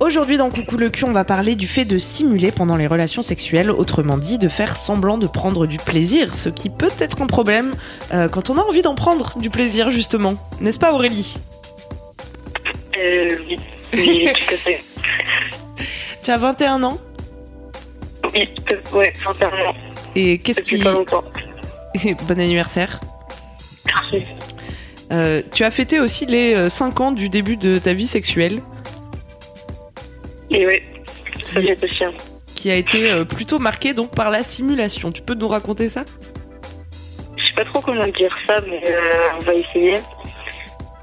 Aujourd'hui dans Coucou le cul, on va parler du fait de simuler pendant les relations sexuelles, autrement dit de faire semblant de prendre du plaisir, ce qui peut être un problème euh, quand on a envie d'en prendre du plaisir justement. N'est-ce pas Aurélie? Euh, oui, oui, tout à fait. Tu as 21 ans? Oui, tout- ouais, sincèrement. et qu'est-ce qui... pas longtemps. bon anniversaire. Merci. Euh, tu as fêté aussi les 5 ans du début de ta vie sexuelle, Et oui, ça aussi. hein. qui a été euh, plutôt marquée donc par la simulation. Tu peux nous raconter ça? Je sais pas trop comment dire ça, mais euh, on va essayer.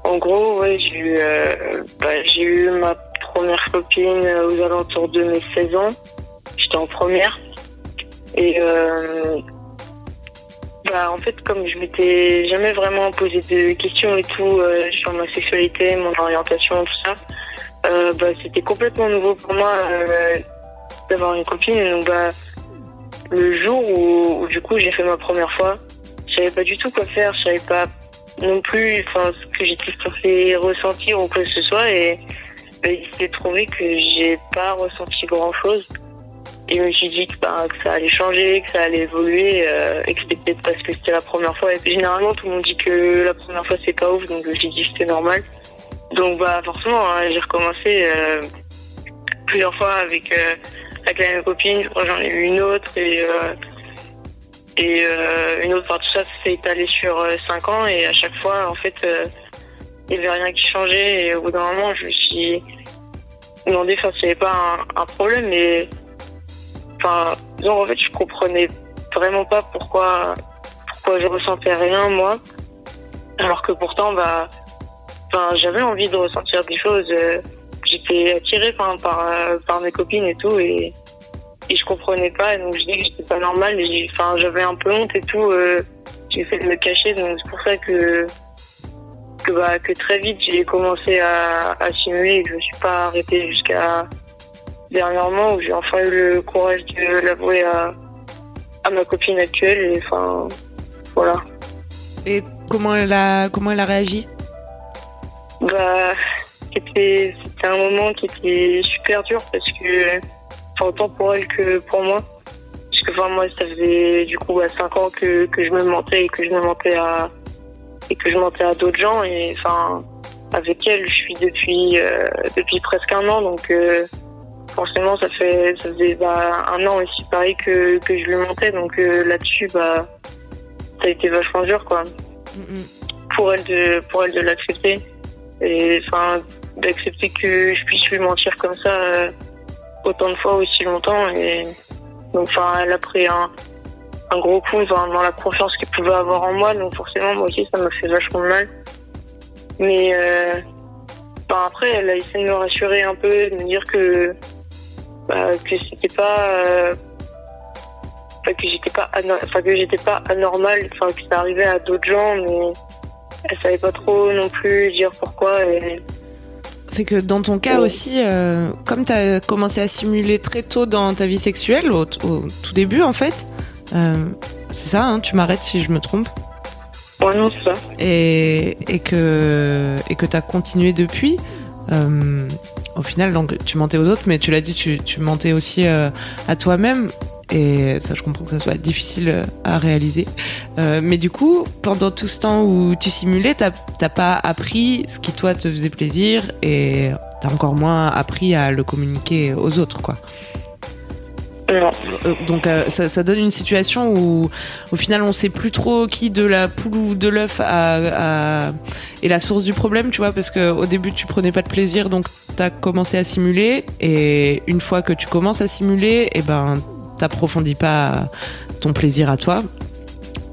En gros, ouais, j'ai eu, euh, bah, j'ai eu ma première copine aux alentours de mes 16 ans. J'étais en première. Et euh, bah, en fait, comme je m'étais jamais vraiment posé de questions et tout euh, sur ma sexualité, mon orientation, tout ça, euh, bah, c'était complètement nouveau pour moi euh, d'avoir une copine. Donc, bah, le jour où, du coup j'ai fait ma première fois, je savais pas du tout quoi faire, je savais pas non plus enfin ce que j'étais censée ressentir ou quoi que ce soit. Et ben, il trouvé que j'ai pas ressenti grand chose et je me suis dit que, bah, que ça allait changer, que ça allait évoluer euh, et que c'était peut-être parce que c'était la première fois. Et puis, généralement tout le monde dit que la première fois c'est pas ouf. Donc je dit que c'était normal donc bah forcément hein, j'ai recommencé euh, plusieurs fois avec euh, avec la même copine, j'en ai eu une autre et euh, une autre part tout ça s'est étalé sur euh, cinq ans. Et à chaque fois en fait il n'y avait rien qui changeait. Et au bout d'un moment je me suis demandé enfin s'il n'y avait pas un, problème. Mais enfin disons en fait je comprenais vraiment pas pourquoi pourquoi je ressentais rien moi. Alors que pourtant bah enfin j'avais envie de ressentir des choses euh, j'étais attirée enfin, par euh, par mes copines et tout et et je comprenais pas donc je dis que j'étais pas j'ai- enfin j'avais un peu honte et tout euh, j'ai fait de me cacher donc c'est pour ça que que bah que très vite j'ai commencé à, à simuler et que je me suis pas arrêtée jusqu'à dernièrement où j'ai enfin eu le courage de l'avouer à à ma copine actuelle et enfin voilà. Et comment elle a, comment elle a réagi? Bah, c'était c'était un moment qui était super dur parce que, enfin, autant pour elle que pour moi. Parce que, enfin, moi, ça faisait du coup 5 ans que, que je me mentais et que je me mentais à, et que je mentais à d'autres gens. Et enfin, avec elle, je suis depuis, euh, depuis presque un an. Donc, euh, forcément, ça, fait, ça faisait bah, un an aussi pareil que, que je lui mentais. Donc, euh, là-dessus, bah, ça a été vachement dur, quoi pour elle de pour elle de l'accepter et enfin d'accepter que je puisse lui mentir comme ça euh, autant de fois aussi longtemps et donc enfin elle a pris un un gros coup dans, dans la confiance qu'elle pouvait avoir en moi donc forcément moi aussi ça m'a fait vachement mal. Mais euh, enfin, après elle a essayé de me rassurer un peu de me dire que bah, que c'était pas euh, que j'étais pas enfin que j'étais pas anormal enfin que ça arrivait à d'autres gens mais elle savait pas trop non plus dire pourquoi et C'est que dans ton cas aussi, euh, comme tu as commencé à simuler très tôt dans ta vie sexuelle, au, au tout début en fait, euh, c'est ça, hein, tu m'arrêtes si je me trompe, ouais non c'est ça et, et que et que t'as continué depuis. euh, au final, donc tu mentais aux autres, mais tu l'as dit, tu, tu mentais aussi à toi-même. Et ça, je comprends que ça soit difficile euh, à réaliser. Euh, mais du coup, pendant tout ce temps où tu simulais, t'as pas appris ce qui toi te faisait plaisir et t'as encore moins appris à le communiquer aux autres, quoi. Non. Euh, Donc euh, ça, ça donne une situation où au final on sait plus trop qui de la poule ou de l'œuf est la source du problème, tu vois, parce que au début tu prenais pas de plaisir, donc t'as commencé à simuler, et une fois que tu commences à simuler, et ben t'approfondis pas ton plaisir à toi,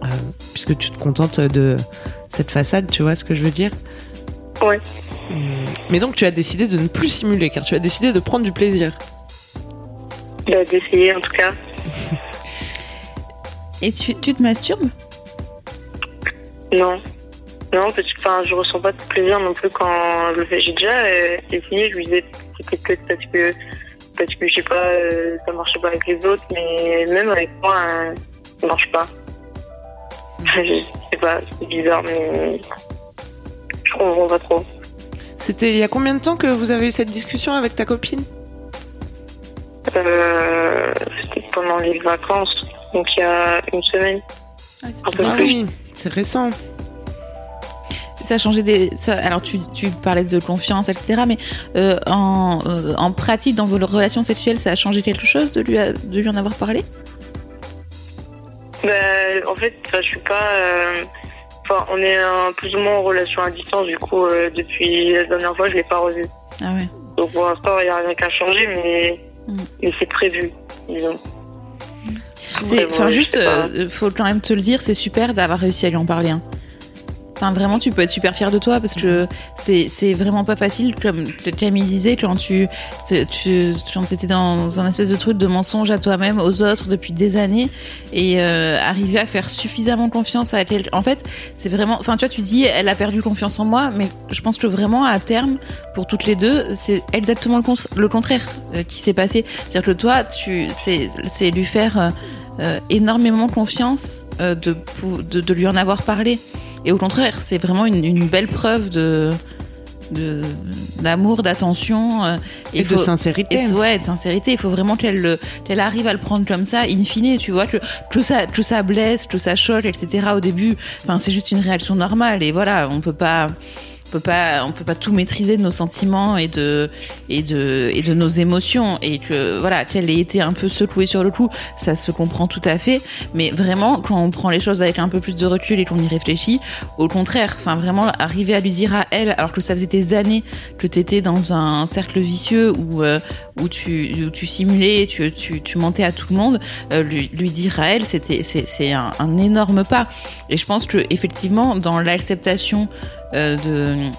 euh, puisque tu te contentes de cette façade, tu vois ce que je veux dire? Ouais. Hum, Mais donc tu as décidé de ne plus simuler, car tu as décidé de prendre du plaisir. Bah, d'essayer en tout cas. Et tu, tu te masturbes? Non. Non, parce que enfin, je ressens pas de plaisir non plus quand je le fais. J'ai déjà euh, essayé, je lui disais c'était peut-être parce que, parce que je sais pas, euh, ça marchait pas avec les autres, mais même avec moi, euh, ça marche pas. je sais pas, c'est bizarre, mais je comprends pas trop. C'était il y a combien de temps que vous avez eu cette discussion avec ta copine? Euh, c'était pendant les vacances, donc il y a une semaine. Un peu Ah plus. oui, c'est récent. Ça a changé des. ça- alors, tu, tu parlais de confiance, etc. Mais euh, en, euh, en pratique, dans vos relations sexuelles, ça a changé quelque chose de lui, a- de lui en avoir parlé? Bah, en fait, je suis pas. euh, Enfin, on est un- plus ou moins en relation à distance, du coup, euh, depuis la dernière fois, je l'ai pas revu. Ah ouais. Donc pour l'instant, il n'y a rien qu'à changer, mais, Mm. mais c'est prévu, disons. Enfin, juste, euh, faut quand même te le dire, c'est super d'avoir réussi à lui en parler. hein. Enfin, vraiment, tu peux être super fier de toi parce que c'est, vraiment pas facile, comme Camille disait, quand tu, tu, quand t'étais dans un espèce de truc de mensonge à toi-même, aux autres depuis des années, et euh, arriver à faire suffisamment confiance à elle. En fait, c'est vraiment, enfin, tu vois, tu dis, elle a perdu confiance en moi, mais je pense que vraiment, à terme, pour toutes les deux, c'est exactement le, con- le contraire euh, qui s'est passé. C'est-à-dire que toi, tu, c'est, lui faire euh, euh, énormément confiance euh, de, de, de lui en avoir parlé. Et au contraire, c'est vraiment une, une belle preuve de d'amour, d'attention euh, Et, de sincérité. et ouais, de sincérité. Il faut vraiment qu'elle le- qu'elle arrive à le prendre comme ça, in fine, tu vois, que, que ça, que ça blesse, que ça choque, etc. Au début, enfin, c'est juste une réaction normale. Et voilà, on peut pas, peut pas, on peut pas tout maîtriser de nos sentiments et de, et de, et de nos émotions. Et que, voilà, qu'elle ait été un peu secouée sur le coup, ça se comprend tout à fait. Mais vraiment, quand on prend les choses avec un peu plus de recul et qu'on y réfléchit, au contraire, enfin, vraiment, arriver à lui dire à elle, alors que ça faisait des années que t'étais dans un cercle vicieux où, euh, où tu, où tu simulais, tu, tu, tu mentais à tout le monde, euh, lui, dire à elle, c'était, c'est, un, un énorme pas. Et je pense que effectivement, dans l'acceptation de,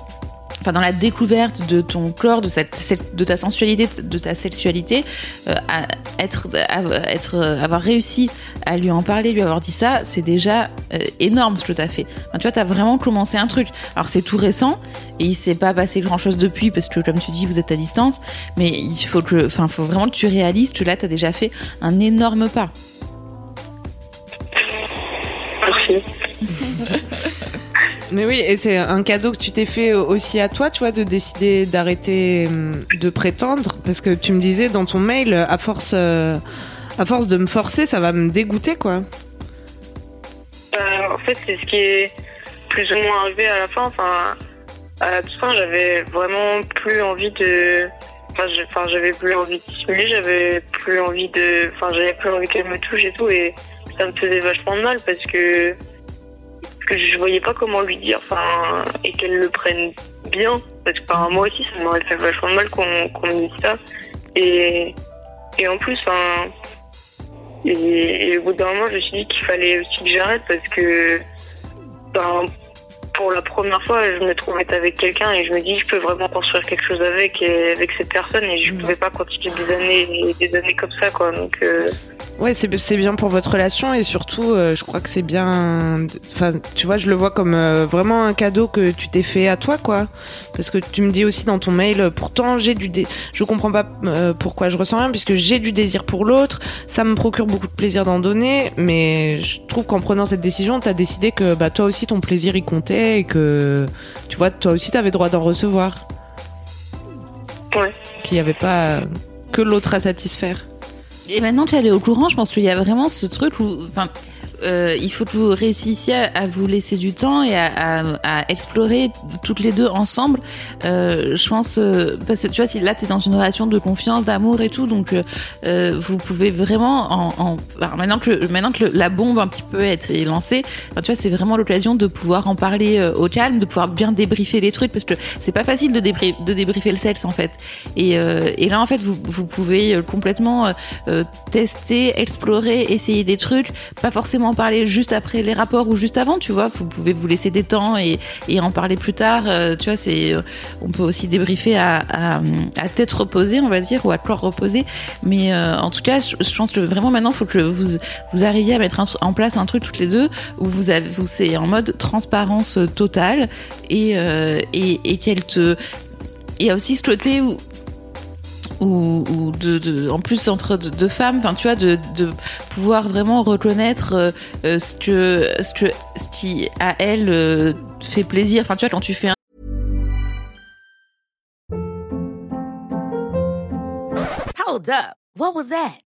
enfin dans la découverte de ton corps, de, cette, de ta sensualité, de ta sexualité, euh, à être, à, être, euh, avoir réussi à lui en parler, lui avoir dit ça, c'est déjà euh, énorme ce que tu as fait. Enfin, tu vois, tu as vraiment commencé un truc. Alors c'est tout récent et il s'est pas passé grand chose depuis parce que comme tu dis, vous êtes à distance, mais il faut que, enfin, faut vraiment que tu réalises que là, tu as déjà fait un énorme pas. Merci. Mais oui, et c'est un cadeau que tu t'es fait aussi à toi, tu vois, de décider d'arrêter hum, de prétendre, parce que tu me disais dans ton mail, à force, euh, à force de me forcer, ça va me dégoûter, quoi. Euh, en fait, c'est ce qui est plus ou moins arrivé à la fin. Enfin, à la fin, j'avais vraiment plus envie de. Enfin, j'avais plus envie de simuler, j'avais plus envie de. Enfin, j'avais plus envie qu'elle me touche et tout, et ça me faisait vachement de mal parce que que je voyais pas comment lui dire, enfin, et qu'elle le prenne bien, parce que enfin, moi aussi, ça m'aurait fait vachement mal qu'on qu'on me dise ça, et et en plus, enfin, et, et au bout d'un moment, je me suis dit qu'il fallait aussi que j'arrête parce que, ben, pour la première fois, je me trouvais avec quelqu'un et je me dis, je peux vraiment construire quelque chose avec, et, avec cette personne et je Mm. pouvais pas continuer des années et des années comme ça, quoi. Donc, euh, Ouais, c'est bien pour votre relation et surtout, euh, je crois que c'est bien. Enfin, tu vois, je le vois comme euh, vraiment un cadeau que tu t'es fait à toi, quoi. Parce que tu me dis aussi dans ton mail, euh, pourtant j'ai du, dé... je comprends pas euh, pourquoi je ressens rien, puisque j'ai du désir pour l'autre, ça me procure beaucoup de plaisir d'en donner, mais je trouve qu'en prenant cette décision, t'as décidé que bah toi aussi ton plaisir y comptait et que tu vois, toi aussi t'avais droit d'en recevoir. Ouais. Qu'il n'y avait pas que l'autre à satisfaire. Et maintenant qu'elle est au courant, je pense qu'il y a vraiment ce truc où, enfin, euh, il faut que vous réussissiez à, vous laisser du temps et à, à, explorer toutes les deux ensemble. Euh, je pense euh, parce que tu vois, si là t'es dans une relation de confiance, d'amour et tout, donc euh, vous pouvez vraiment en, en maintenant que maintenant que la bombe un petit peu est, lancée, tu vois, c'est vraiment l'occasion de pouvoir en parler au calme, de pouvoir bien débriefer les trucs parce que c'est pas facile de, de débriefer le sexe en fait. Et, et là en fait vous, vous pouvez complètement tester, explorer, essayer des trucs, pas forcément en parler juste après les rapports ou juste avant, tu vois. Vous pouvez vous laisser des temps et, en parler plus tard. Euh, tu vois, c'est, euh, on peut aussi débriefer à, à, à, tête reposée, on va dire, ou à corps reposé. Mais euh, en tout cas, je, pense que vraiment maintenant, il faut que vous, vous arriviez à mettre en place un truc toutes les deux où vous avez, vous c'est en mode transparence totale et, et, et qu'elle te il y aussi ce côté où ou, ou de, de, en plus entre deux, femmes, enfin tu vois, de, de pouvoir vraiment reconnaître euh, euh, ce que ce que ce qui à elle euh, fait plaisir. Enfin tu vois quand tu fais un Hold up. What was that?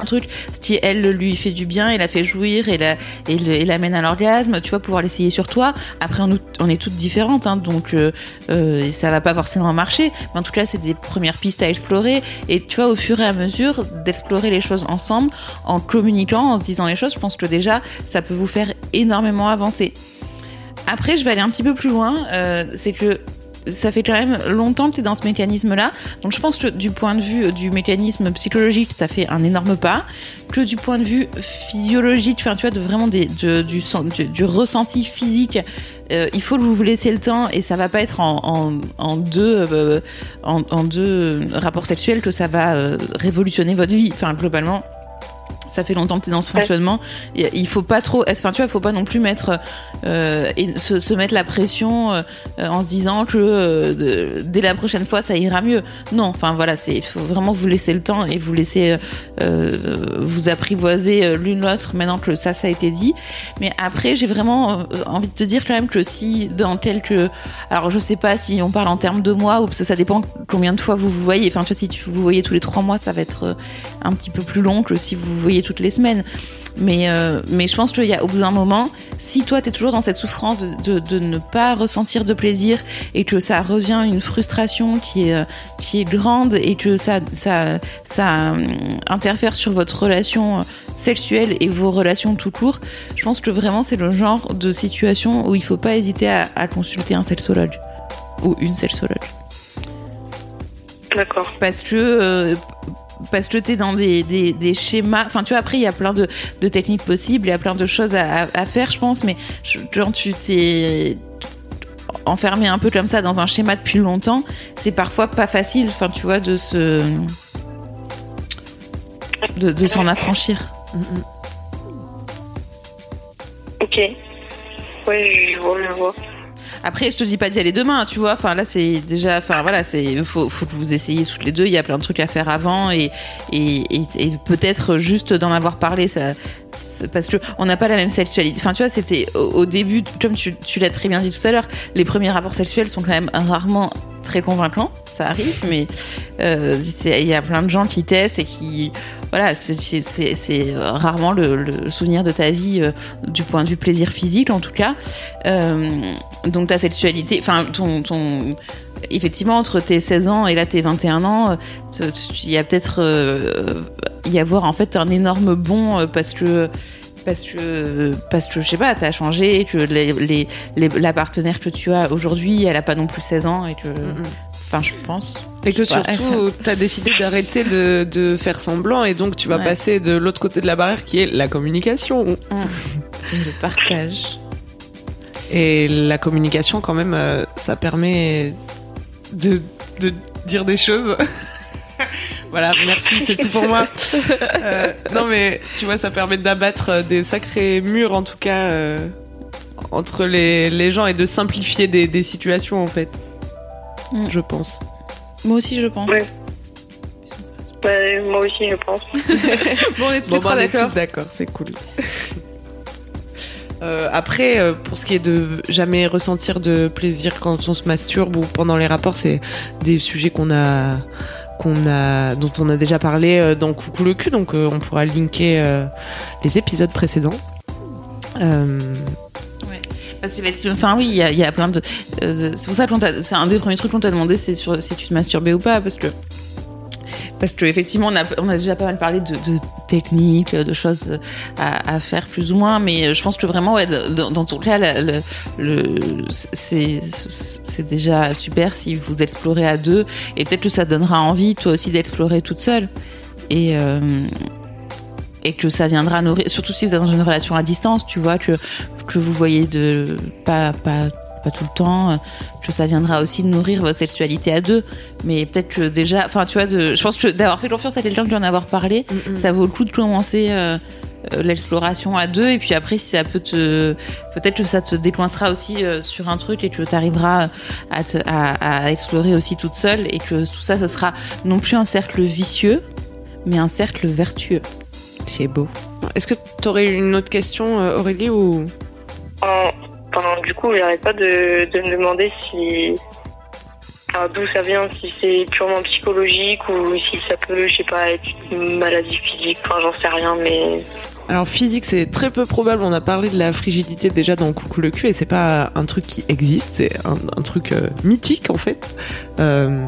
un truc, ce qui elle lui fait du bien et la fait jouir et la et l'amène à l'orgasme, tu vois, pouvoir l'essayer sur toi. Après, on, on est toutes différentes, hein, donc euh, euh, ça va pas forcément marcher. Mais en tout cas, c'est des premières pistes à explorer. Et tu vois, au fur et à mesure d'explorer les choses ensemble, en communiquant, en se disant les choses, je pense que déjà, ça peut vous faire énormément avancer. Après, je vais aller un petit peu plus loin. Euh, c'est que ça fait quand même longtemps que tu es dans ce mécanisme-là. Donc je pense que du point de vue du mécanisme psychologique, ça fait un énorme pas. Que du point de vue physiologique, enfin, tu vois, de vraiment du, ressenti physique, euh, il faut que vous vous laissiez le temps et ça va pas être en, deux, euh, en, deux rapports sexuels que ça va euh, révolutionner votre vie. Enfin, globalement, ça fait longtemps que tu es dans ce fonctionnement. Il faut pas trop, enfin tu vois, il faut pas non plus mettre euh, et se, se, mettre la pression euh, en se disant que euh, dès la prochaine fois ça ira mieux. Non, enfin voilà, c'est il faut vraiment vous laisser le temps et vous laisser vous apprivoiser l'une l'autre maintenant que ça ça a été dit. Mais après, j'ai vraiment envie de te dire quand même que si dans quelques, alors je sais pas si on parle en termes de mois ou parce que ça dépend combien de fois vous vous voyez. Enfin tu vois, si tu vous voyez tous les trois mois, ça va être un petit peu plus long que si vous vous toutes les semaines. Mais, euh, mais je pense qu'il y a au bout d'un moment, si toi tu es toujours dans cette souffrance de, de, ne pas ressentir de plaisir et que ça revient une frustration qui est, euh, qui est grande et que ça, ça, ça euh, interfère sur votre relation sexuelle et vos relations tout court, je pense que vraiment c'est le genre de situation où il faut pas hésiter à, à consulter un sexologue ou une sexologue. D'accord. Parce que parce que tu es dans des, des, des, schémas. Enfin, tu vois, après, il y a plein de, de, techniques possibles, il y a plein de choses à, à faire, je pense, mais quand tu t'es enfermé un peu comme ça dans un schéma depuis longtemps, c'est parfois pas facile, enfin, tu vois, de se. de, de s'en affranchir. Ok. Ouais, je vois, je vois. Après, je te dis pas d'y aller demain, tu vois. Enfin, là, c'est déjà, enfin, voilà, c'est, faut, faut que vous essayiez toutes les deux. Il y a plein de trucs à faire avant et, et, et, peut-être juste d'en avoir parlé, ça, parce que on n'a pas la même sexualité. Enfin, tu vois, c'était au, début, comme tu, tu l'as très bien dit tout à l'heure, les premiers rapports sexuels sont quand même rarement très convaincants. Ça arrive, mais euh, il y a plein de gens qui testent et qui voilà, c'est rarement le, souvenir de ta vie euh, du point de vue plaisir physique en tout cas. Euh, donc ta sexualité, enfin ton, ton, effectivement entre tes 16 ans et là tes 21 ans, euh, il y a peut-être y avoir en fait un énorme bond parce que parce que parce que je sais pas, t'as changé, que les, les, la partenaire que tu as aujourd'hui, elle a pas non plus 16 ans et que Enfin, je pense. Et que surtout, tu as décidé d'arrêter de, de, faire semblant et donc tu vas passer de l'autre côté de la barrière qui est la communication. Mmh. Le partage. Et la communication, quand même, euh, ça permet de, de dire des choses. voilà, merci, c'est tout pour moi. Euh, non, mais tu vois, ça permet d'abattre des sacrés murs, en tout cas. Euh, entre les, les gens et de simplifier des, des situations en fait. Mm. Je pense. Moi aussi, je pense. Ouais. Moi aussi, je pense. Bon, on est tous Bon, les trois bah, on est d'accord. tous d'accord, c'est cool. Euh, après, euh, pour ce qui est de jamais ressentir de plaisir quand on se masturbe ou pendant les rapports, c'est des sujets qu'on a, dont on a déjà parlé euh, dans Coucou le cul, donc euh, on pourra linker euh, les épisodes précédents. Qu'effectivement, enfin oui, il y, a- plein de. c'est pour ça que c'est un des premiers trucs qu'on t'a demandé, c'est si tu te masturbais ou pas, parce que. Parce que effectivement, on a, on a déjà pas mal parlé de, techniques, de choses à, faire plus ou moins, mais je pense que vraiment, dans, dans ton cas, c'est déjà super si vous explorez à deux, et peut-être que ça donnera envie, toi aussi, d'explorer toute seule. Et, euh, et que ça viendra nourrir, surtout si vous êtes dans une relation à distance, tu vois, que, que vous voyez de pas, pas, pas tout le temps, euh, que ça viendra aussi de nourrir votre sexualité à deux. Mais peut-être que déjà, enfin, tu vois, de, je pense que d'avoir fait confiance à quelqu'un qui en avoir parlé, ça vaut le coup de commencer euh, euh, l'exploration à deux. Et puis après, si ça peut te, peut-être que ça te décoincera aussi euh, sur un truc et que tu arriveras à, te- à, à explorer aussi toute seule et que tout ça, ce sera non plus un cercle vicieux, mais un cercle vertueux. c'est beau. Est-ce que tu aurais une autre question, Aurélie, ou? Du coup, j'arrête pas de, de me demander si. D'où ça vient, si c'est purement psychologique ou si ça peut, je sais pas, être une maladie physique. Enfin, j'en sais rien, mais Alors physique, c'est très peu probable. On a parlé de la frigidité déjà dans Coucou le cul et c'est pas un truc qui existe, c'est un, un truc euh, mythique en fait. Euh,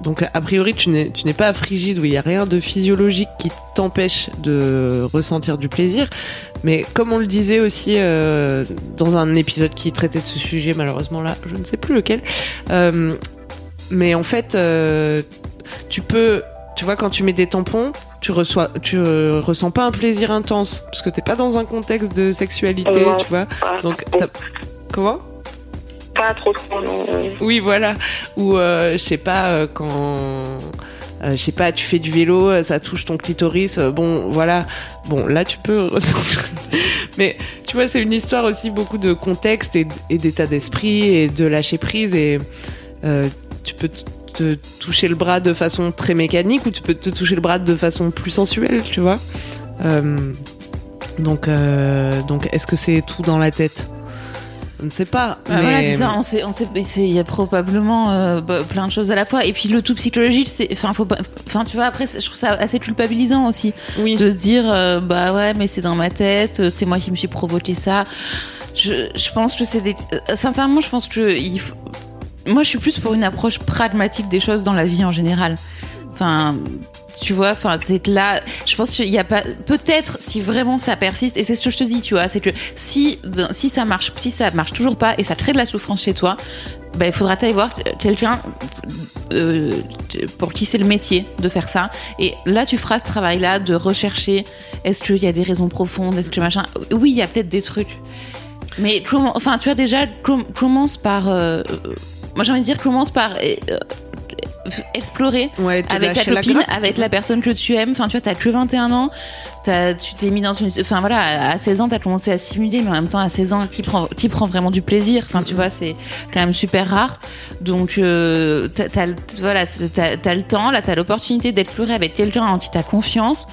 donc a priori, tu n'es pas frigide où il y a rien de physiologique qui t'empêche de ressentir du plaisir. Mais comme on le disait aussi euh, dans un épisode qui traitait de ce sujet, malheureusement là, je ne sais plus lequel. euh, mais en fait, euh, tu peux, tu vois, quand tu mets des tampons, tu reçois, tu ressens pas un plaisir intense parce que t'es pas dans un contexte de sexualité, tu vois. pas, Donc, comment? Trop trop. Oui, voilà. Ou euh, je sais pas euh, quand. euh, je sais pas, tu fais du vélo, ça touche ton clitoris, bon, voilà. Bon, là, tu peux ressentir. Mais tu vois, c'est une histoire aussi beaucoup de contexte et, d'état d'esprit et de lâcher prise. Et tu peux te toucher le bras de façon très mécanique ou tu peux te toucher le bras de façon plus sensuelle, tu vois. Donc, donc est-ce que c'est tout dans la tête? Je ne sais pas. Bah mais... Voilà, c'est ça. On sait, on sait, il y a probablement euh, bah, plein de choses à la fois. Et puis le tout psychologique, c'est, enfin, faut pas, enfin, tu vois, après, je trouve ça assez culpabilisant aussi Oui. de se dire, euh, bah ouais, mais c'est dans ma tête, euh, c'est moi qui me suis provoqué ça. Je, je pense que c'est des, sincèrement, je pense que il faut- moi, je suis plus pour une approche pragmatique des choses dans la vie en général. Enfin. Tu vois, enfin, c'est là. Je pense qu'il y a pas. Peut-être si vraiment ça persiste, et c'est ce que je te dis, tu vois, c'est que si si ça marche, si ça marche toujours pas et ça crée de la souffrance chez toi, ben, il faudra aller voir quelqu'un euh, pour qui c'est le métier de faire ça. Et là, tu feras ce travail-là de rechercher est-ce qu'il y a des raisons profondes, est-ce que machin. Oui, il y a peut-être des trucs. Mais comment, enfin, tu vois, déjà, com- commence par. euh, euh, moi, j'ai envie de dire, commence par. Explorer Ouais, avec ta copine, avec la personne que tu aimes. Enfin, tu vois, t'as que 21 ans, tu t'es mis dans une. Enfin, voilà, à 16 ans, t'as commencé à simuler, mais en même temps, à 16 ans, qui prend, qui prend vraiment du plaisir? Enfin, tu vois, c'est quand même super rare. Donc, euh, t'as, voilà, le temps, là, t'as l'opportunité d'explorer avec quelqu'un en qui t'as confiance.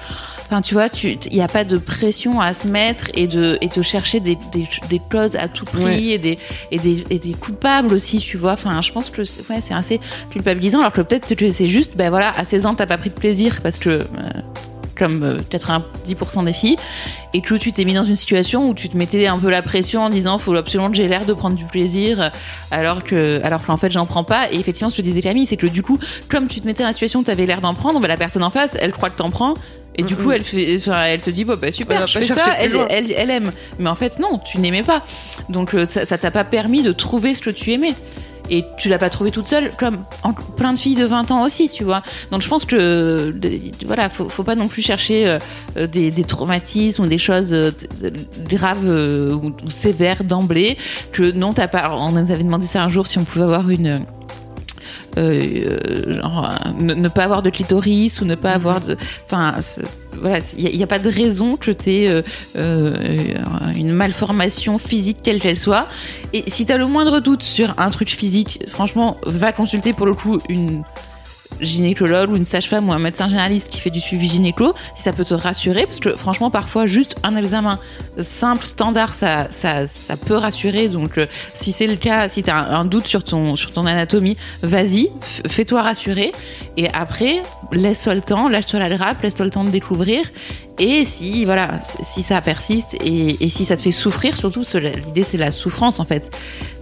Enfin, tu vois, il n'y a pas de pression à se mettre et de, et de chercher des, des, des clauses à tout prix Ouais. et, des, et, des, et des coupables aussi, tu vois. Enfin, je pense que c'est, ouais, c'est assez culpabilisant, alors que peut-être que c'est juste, ben voilà, à 16 ans, t'as pas pris de plaisir parce que, euh, comme euh, 90% des filles, et que tu t'es mis dans une situation où tu te mettais un peu la pression en disant, faut absolument que j'ai l'air de prendre du plaisir, alors que, alors qu'en fait, j'en prends pas. Et effectivement, ce que disais Camille, c'est que du coup, comme tu te mettais dans la situation où t'avais l'air d'en prendre, ben, la personne en face, elle croit que t'en prends. Et du coup, elle, fait, enfin, elle se dit, bon, bah, super, je fais ça, elle, elle, elle aime. Mais en fait, non, tu n'aimais pas. Donc, euh, ça ça t'a pas permis de trouver ce que tu aimais. Et tu l'as pas trouvé toute seule, comme plein de filles de 20 ans aussi, tu vois. Donc je pense que voilà, faut, faut pas non plus chercher euh, euh, des, traumatismes ou des choses euh, graves ou, ou sévères d'emblée. Que non, t'as pas. On nous avait demandé ça un jour si on pouvait avoir une euh, genre, ne, ne pas avoir de clitoris ou ne pas avoir de, enfin, voilà, il n'y a, pas de raison que tu aies une malformation physique quelle qu'elle soit. Et si tu as le moindre doute sur un truc physique, franchement, va consulter pour le coup une gynécologue ou une sage-femme ou un médecin généraliste qui fait du suivi gynéco, si ça peut te rassurer, parce que franchement, parfois, juste un examen simple, standard, ça, ça, ça peut rassurer. Donc, euh, si c'est le cas, si tu as un, doute sur ton, sur ton anatomie, vas-y, fais-toi rassurer. Et après, laisse-toi le temps, lâche-toi la grappe, laisse-toi le temps de découvrir. Et si, voilà, si ça persiste et, et si ça te fait souffrir, surtout, l'idée c'est la souffrance en fait.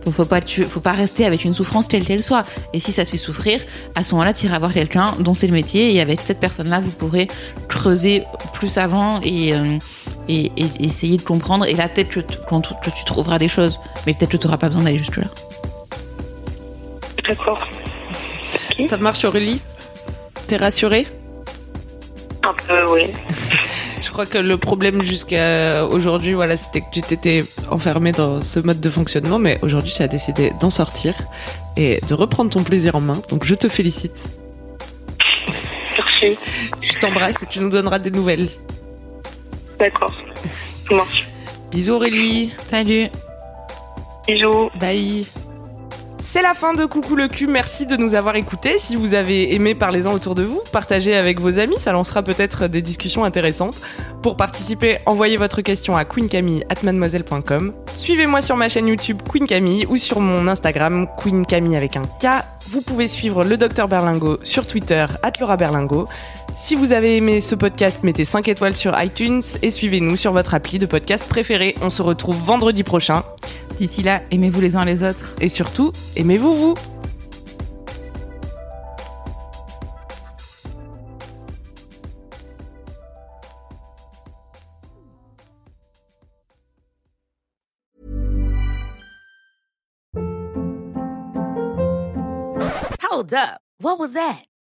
Faut, faut pas, tu, faut pas rester avec une souffrance quelle qu'elle soit. Et si ça te fait souffrir, à ce moment-là, tu iras voir quelqu'un dont c'est le métier et avec cette personne-là, vous pourrez creuser plus avant et, euh, et, et essayer de comprendre. Et là, peut-être que, tu trouveras des choses, mais peut-être que tu n'auras pas besoin d'aller jusque là. D'accord. Ça marche Aurélie? T'es rassurée? Un peu, oui. Je crois que le problème jusqu'à aujourd'hui, voilà, c'était que tu t'étais enfermé dans ce mode de fonctionnement, mais aujourd'hui, tu as décidé d'en sortir et de reprendre ton plaisir en main. Donc, je te félicite. Merci. Je t'embrasse et tu nous donneras des nouvelles. D'accord. Ça marche. Bisous Aurélie. Salut Bisous. Bye. C'est la fin de Coucou le cul, merci de nous avoir écoutés. Si vous avez aimé, parlez-en autour de vous, partagez avec vos amis, ça lancera peut-être des discussions intéressantes. Pour participer, envoyez votre question à queencamille@mademoiselle.com. Suivez-moi sur ma chaîne YouTube Queen Camille ou sur mon Instagram Queen Camille avec un K. Vous pouvez suivre le docteur Berlingo sur Twitter Laura Berlingo. Si vous avez aimé ce podcast, mettez 5 étoiles sur iTunes et suivez-nous sur votre appli de podcast préféré. On se retrouve vendredi prochain. D'ici là, aimez-vous les uns les autres. Et surtout, aimez-vous vous Hold up. What was that?